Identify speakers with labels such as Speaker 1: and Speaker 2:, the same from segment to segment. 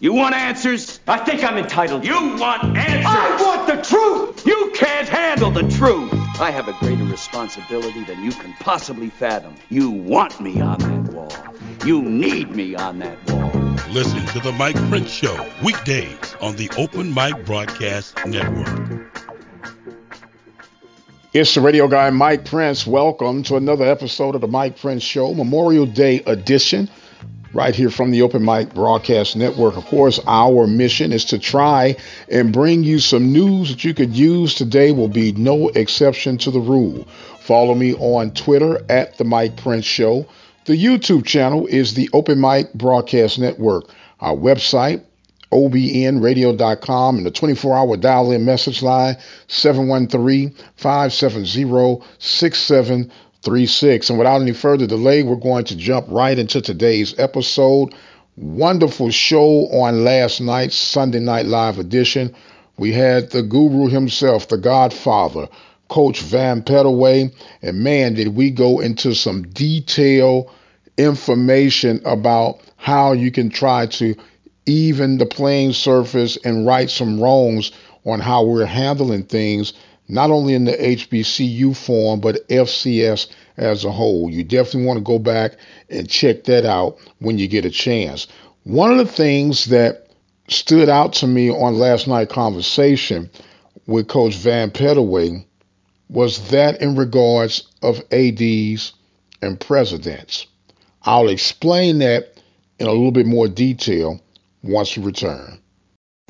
Speaker 1: You want answers?
Speaker 2: I think I'm entitled.
Speaker 1: You want answers?
Speaker 2: I want the truth!
Speaker 1: You can't handle the truth!
Speaker 2: I have a greater responsibility than you can possibly fathom. You want me on that wall. You need me on that wall.
Speaker 3: Listen to the Mike Prince Show weekdays on the Open Mic Broadcast Network.
Speaker 4: It's the radio guy Mike Prince. Welcome to another episode of the Mike Prince Show, Memorial Day edition right here from the Open Mic Broadcast Network. Of course, our mission is to try and bring you some news that you could use today will be no exception to the rule. Follow me on Twitter at the Mike Prince Show. The YouTube channel is the Open Mic Broadcast Network. Our website, obnradio.com, and the 24 hour dial in message line, 713 570 36. And without any further delay, we're going to jump right into today's episode. Wonderful show on last night's Sunday Night Live edition. We had the guru himself, the Godfather, Coach Vann Pettaway. And man, did we go into some detailed information about how you can try to even the playing surface and right some wrongs on how we're handling things not only in the HBCU form, but FCS as a whole. You definitely want to go back and check that out when you get a chance. One of the things that stood out to me on last night's conversation with Coach Vann Pettaway was that in regards of ADs and presidents. I'll explain that in a little bit more detail once we return.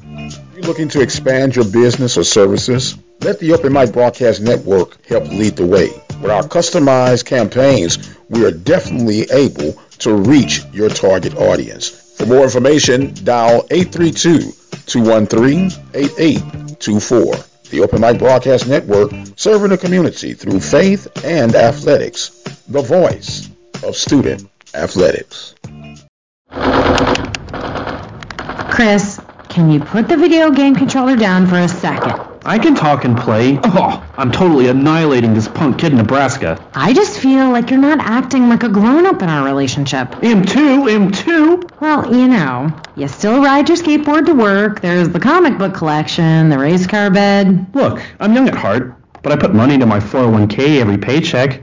Speaker 4: Are You're looking to expand your business or services? Let the Open Mic Broadcast Network help lead the way. With our customized campaigns, we are definitely able to reach your target audience. For more information, dial 832-213-8824. The Open Mic Broadcast Network, serving the community through faith and athletics. The voice of student athletics.
Speaker 5: Chris, can you put the video game controller down for a second?
Speaker 6: I can talk and play. Oh, I'm totally annihilating this punk kid in Nebraska.
Speaker 5: I just feel like you're not acting like a grown up in our relationship.
Speaker 6: Am too, am too.
Speaker 5: Well, you know, you still ride your skateboard to work, there's the comic book collection, the race car bed.
Speaker 6: Look, I'm young at heart, but I put money into my 401k every paycheck.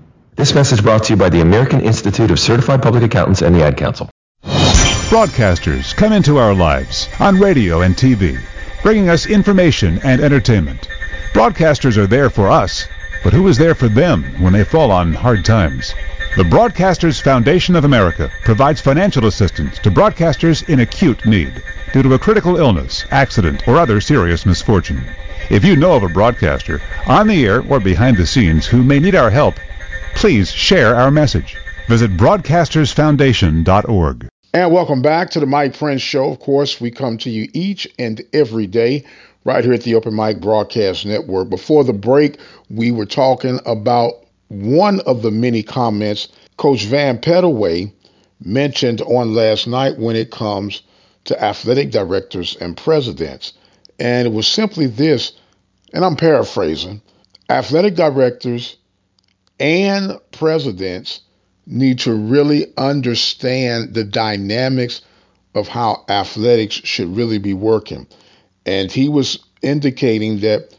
Speaker 7: This message brought to you by the American Institute of Certified Public Accountants and the Ad Council.
Speaker 8: Broadcasters come into our lives on radio and TV, bringing us information and entertainment. Broadcasters are there for us, but who is there for them when they fall on hard times? The Broadcasters Foundation of America provides financial assistance to broadcasters in acute need due to a critical illness, accident, or other serious misfortune. If you know of a broadcaster on the air or behind the scenes who may need our help, please share our message. Visit broadcastersfoundation.org.
Speaker 4: And welcome back to the Mike Prince Show. Of course, we come to you each and every day right here at the Open Mic Broadcast Network. Before the break, we were talking about one of the many comments Coach Vann Pettaway mentioned on last night when it comes to athletic directors and presidents. And it was simply this, and I'm paraphrasing athletic directors and presidents need to really understand the dynamics of how athletics should really be working. And he was indicating that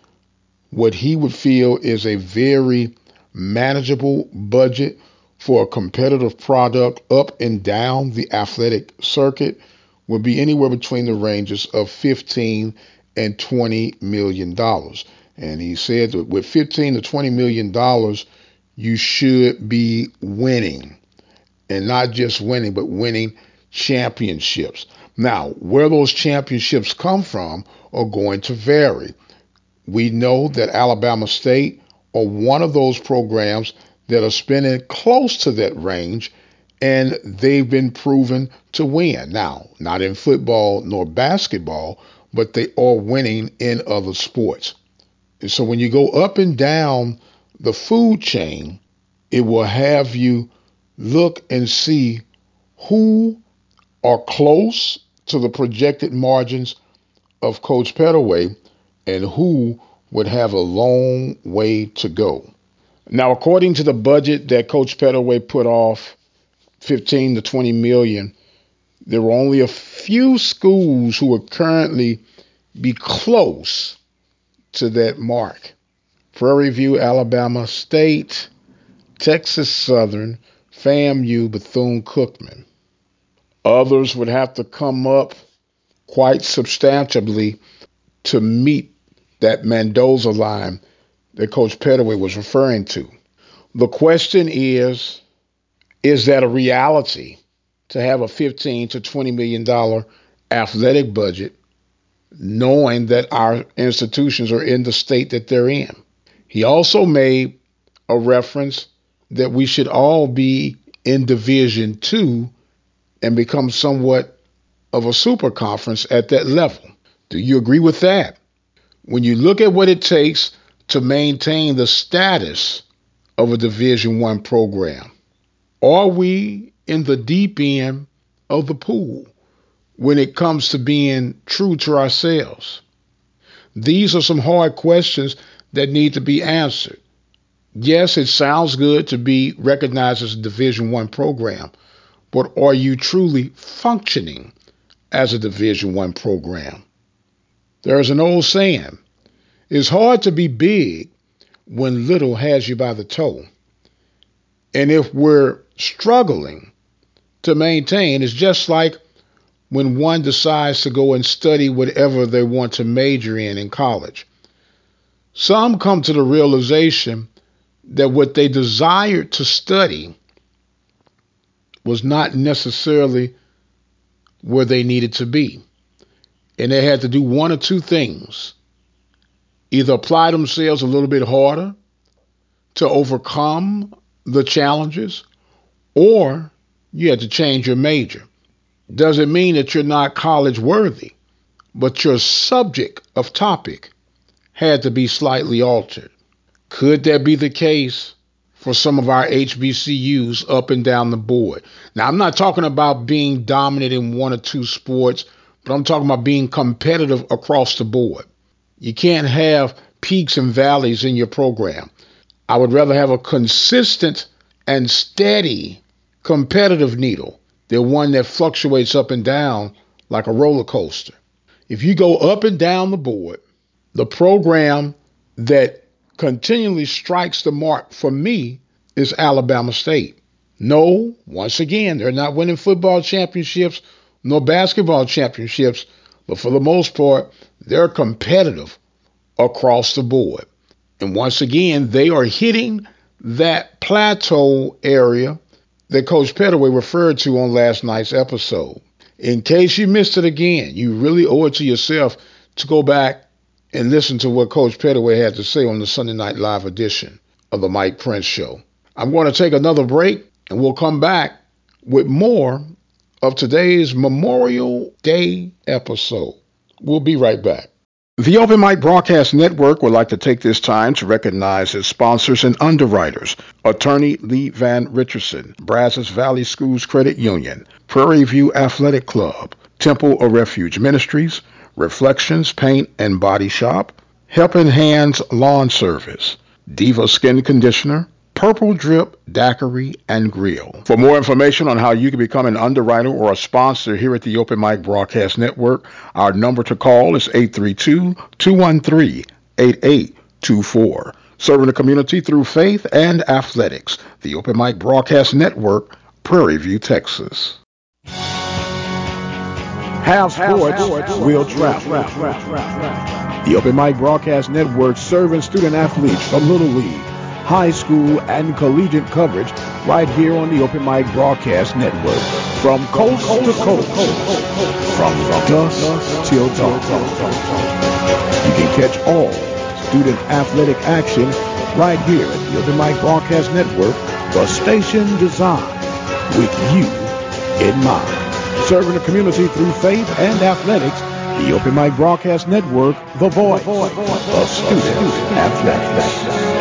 Speaker 4: what he would feel is a very manageable budget for a competitive product up and down the athletic circuit would be anywhere between the ranges of 15 and 20 million dollars. And he said that with 15 to 20 million dollars, you should be winning. And not just winning, but winning championships. Now, where those championships come from are going to vary. We know that Alabama State are one of those programs that are spending close to that range and they've been proven to win. Now, not in football nor basketball, but they are winning in other sports. And so when you go up and down the food chain, it will have you look and see who are close to the projected margins of Coach Pettaway and who would have a long way to go. Now, according to the budget that Coach Pettaway put off, 15 to 20 million, there were only a few schools who would currently be close to that mark. Prairie View, Alabama State, Texas Southern, FAMU, Bethune Cookman. Others would have to come up quite substantially to meet that Mendoza line that Coach Pettaway was referring to. The question is is that a reality to have a 15 to 20 million dollar athletic budget knowing that our institutions are in the state that they're in? He also made a reference that we should all be in division 2 and become somewhat of a super conference at that level. Do you agree with that? When you look at what it takes to maintain the status of a Division 1 program, are we in the deep end of the pool when it comes to being true to ourselves? These are some hard questions that need to be answered. Yes, it sounds good to be recognized as a Division 1 program, but are you truly functioning as a Division 1 program? There's an old saying, it's hard to be big when little has you by the toe. And if we're struggling to maintain, it's just like when one decides to go and study whatever they want to major in in college. Some come to the realization that what they desired to study was not necessarily where they needed to be. And they had to do one or two things either apply themselves a little bit harder to overcome the challenges, or you had to change your major. Doesn't mean that you're not college worthy, but your subject of topic had to be slightly altered. Could that be the case for some of our HBCUs up and down the board? Now, I'm not talking about being dominant in one or two sports, but I'm talking about being competitive across the board. You can't have peaks and valleys in your program. I would rather have a consistent and steady competitive needle than one that fluctuates up and down like a roller coaster. If you go up and down the board, the program that continually strikes the mark for me is Alabama State. No, once again, they're not winning football championships nor basketball championships, but for the most part, they're competitive across the board. And once again, they are hitting that plateau area that Coach Pettaway referred to on last night's episode. In case you missed it again, you really owe it to yourself to go back and listen to what Coach Pettaway had to say on the Sunday Night Live edition of the Mike Prince Show. I'm going to take another break and we'll come back with more of today's Memorial Day episode. We'll be right back. The Open Mic Broadcast Network would like to take this time to recognize its sponsors and underwriters Attorney Lee Van Richardson, Brazos Valley Schools Credit Union, Prairie View Athletic Club, Temple of Refuge Ministries, Reflections Paint and Body Shop, Helping Hands Lawn Service, Diva Skin Conditioner, Purple Drip Daiquiri and Grill. For more information on how you can become an underwriter or a sponsor here at the Open Mic Broadcast Network, our number to call is 832-213-8824. Serving the community through faith and athletics. The Open Mic Broadcast Network, Prairie View, Texas.
Speaker 9: Have sports, we'll travel. The Open Mic Broadcast Network serving student athletes from Little League, high school, and collegiate coverage right here on the Open Mic Broadcast Network. From coast to coast, from dusk till dawn. You can catch all student athletic action right here at the Open Mic Broadcast Network, the station designed with you in mind. Serving the community through faith and athletics, the Open Mic Broadcast Network, the voice of student athletics.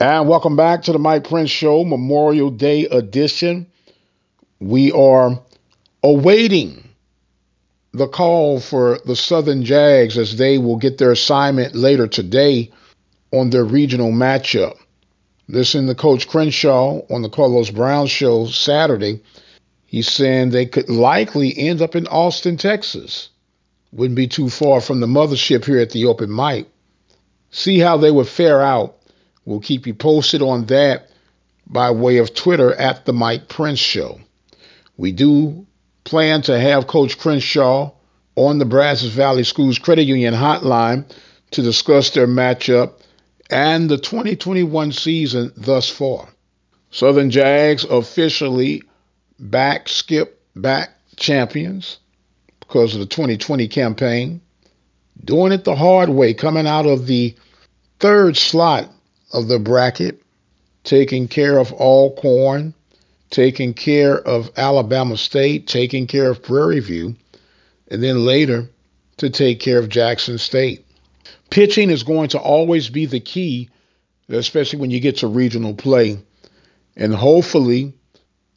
Speaker 4: And welcome back to the Mike Prince Show, Memorial Day edition. We are awaiting the call for the Southern Jags as they will get their assignment later today on their regional matchup. Listen to Coach Crenshaw on the Carlos Brown show Saturday. He's saying they could likely end up in Austin, Texas. Wouldn't be too far from the mothership here at the open mic. See how they would fare out. We'll keep you posted on that by way of Twitter at the Mike Prince Show. We do plan to have Coach Crenshaw on the Brazos Valley Schools Credit Union hotline to discuss their matchup and the 2021 season thus far. Southern Jags officially back, skip, back champions because of the 2020 campaign. Doing it the hard way, coming out of the third slot of the bracket, taking care of Alcorn, taking care of Alabama State, taking care of Prairie View, and then later to take care of Jackson State. Pitching is going to always be the key, especially when you get to regional play. And hopefully,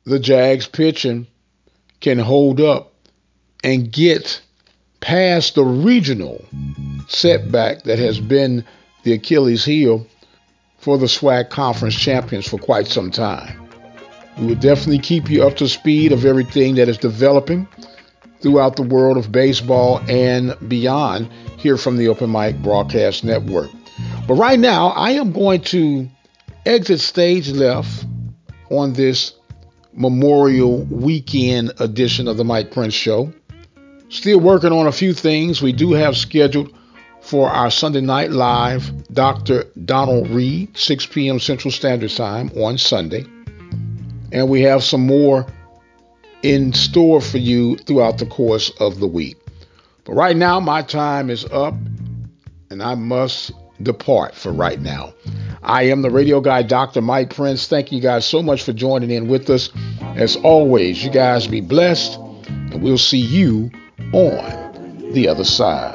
Speaker 4: the Jags pitching can hold up and get past the regional setback that has been the Achilles heel for the SWAC Conference champions for quite some time. We will definitely keep you up to speed of everything that is developing throughout the world of baseball and beyond here from the Open Mic Broadcast Network. But right now, I am going to exit stage left on this Memorial Weekend edition of the Mike Prince Show. Still working on a few things we do have scheduled for our Sunday Night Live, Dr. Donald Reed, 6 p.m. Central Standard Time on Sunday. And we have some more in store for you throughout the course of the week. But right now, my time is up and I must depart for right now. I am the radio guy, Dr. Mike Prince. Thank you guys so much for joining in with us. As always, you guys be blessed, and we'll see you on the other side.